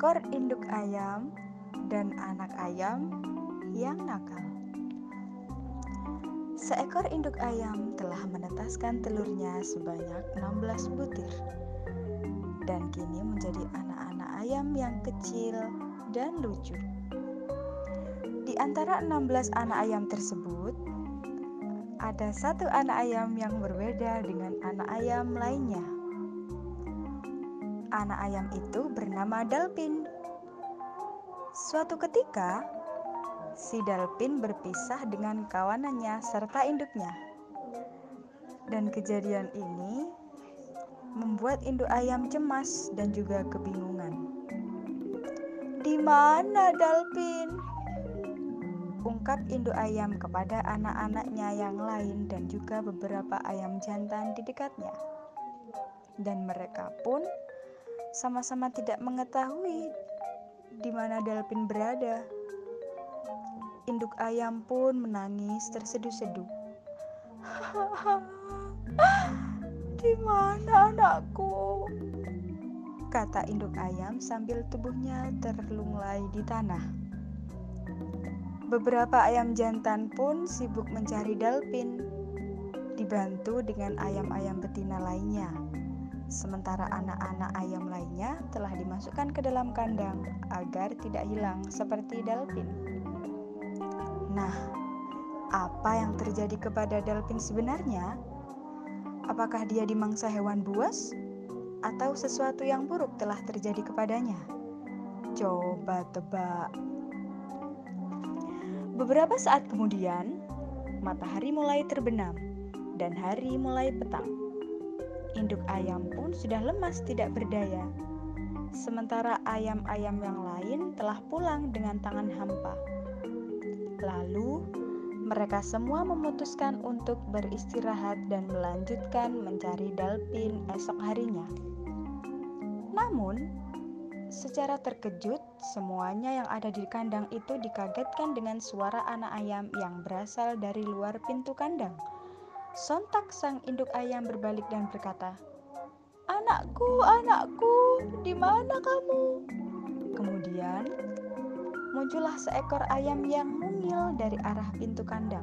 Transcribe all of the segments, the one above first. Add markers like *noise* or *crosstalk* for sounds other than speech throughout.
Seekor induk ayam dan anak ayam yang nakal. Seekor induk ayam telah menetaskan telurnya sebanyak 16 butir dan kini menjadi anak-anak ayam yang kecil dan lucu. Di antara 16 anak ayam tersebut, ada satu anak ayam yang berbeda dengan anak ayam lainnya. Anak ayam itu bernama Dalpin. Suatu ketika, si Dalpin berpisah dengan kawanannya serta induknya. Dan kejadian ini membuat induk ayam cemas dan juga kebingungan. Di mana Dalpin? Ungkap induk ayam kepada anak-anaknya yang lain dan juga beberapa ayam jantan di dekatnya. Dan mereka pun sama-sama tidak mengetahui di mana Dalpin berada. Induk ayam pun menangis terseduh-seduh. *laughs* Di mana anakku? Kata induk ayam sambil tubuhnya terlunglai di tanah. Beberapa ayam jantan pun sibuk mencari Dalpin, dibantu dengan ayam-ayam betina lainnya. Sementara anak-anak ayam lainnya telah dimasukkan ke dalam kandang agar tidak hilang seperti Dalpin. Nah, apa yang terjadi kepada Dalpin sebenarnya? Apakah dia dimangsa hewan buas atau sesuatu yang buruk telah terjadi kepadanya? Coba tebak. Beberapa saat kemudian, matahari mulai terbenam dan hari mulai petang. Induk ayam pun sudah lemas tidak berdaya. Sementara ayam-ayam yang lain telah pulang dengan tangan hampa. Lalu, mereka semua memutuskan untuk beristirahat dan melanjutkan mencari Dalpin esok harinya. Namun, secara terkejut, semuanya yang ada di kandang itu dikagetkan dengan suara anak ayam yang berasal dari luar pintu kandang. Sontak sang induk ayam berbalik dan berkata, "Anakku, anakku, di mana kamu?" Kemudian muncullah seekor ayam yang mungil dari arah pintu kandang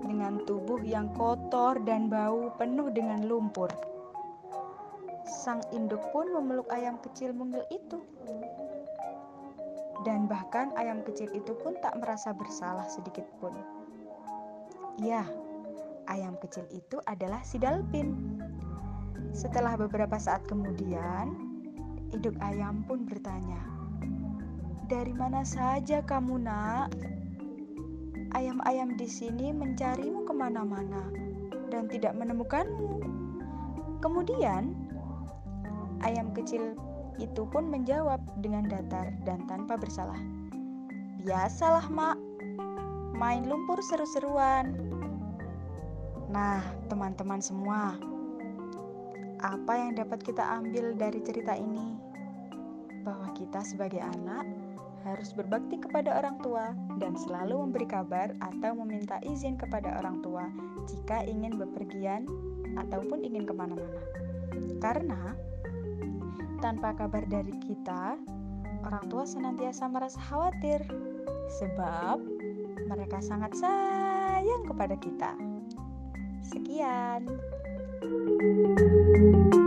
dengan tubuh yang kotor dan bau penuh dengan lumpur. Sang induk pun memeluk ayam kecil mungil itu. Dan bahkan ayam kecil itu pun tak merasa bersalah sedikit pun. Ya, ayam kecil itu adalah si Dalpin. Setelah beberapa saat kemudian, induk ayam pun bertanya, dari mana saja kamu, Nak? Ayam-ayam di sini mencarimu ke mana-mana dan tidak menemukanmu. Kemudian, ayam kecil itu pun menjawab dengan datar dan tanpa bersalah. Biasalah, Mak. Main lumpur seru-seruan. Nah, teman-teman semua, apa yang dapat kita ambil dari cerita ini? Bahwa kita sebagai anak harus berbakti kepada orang tua dan selalu memberi kabar atau meminta izin kepada orang tua jika ingin bepergian ataupun ingin ke mana-mana. Karena tanpa kabar dari kita, orang tua senantiasa merasa khawatir sebab mereka sangat sayang kepada kita. Sekian. thank you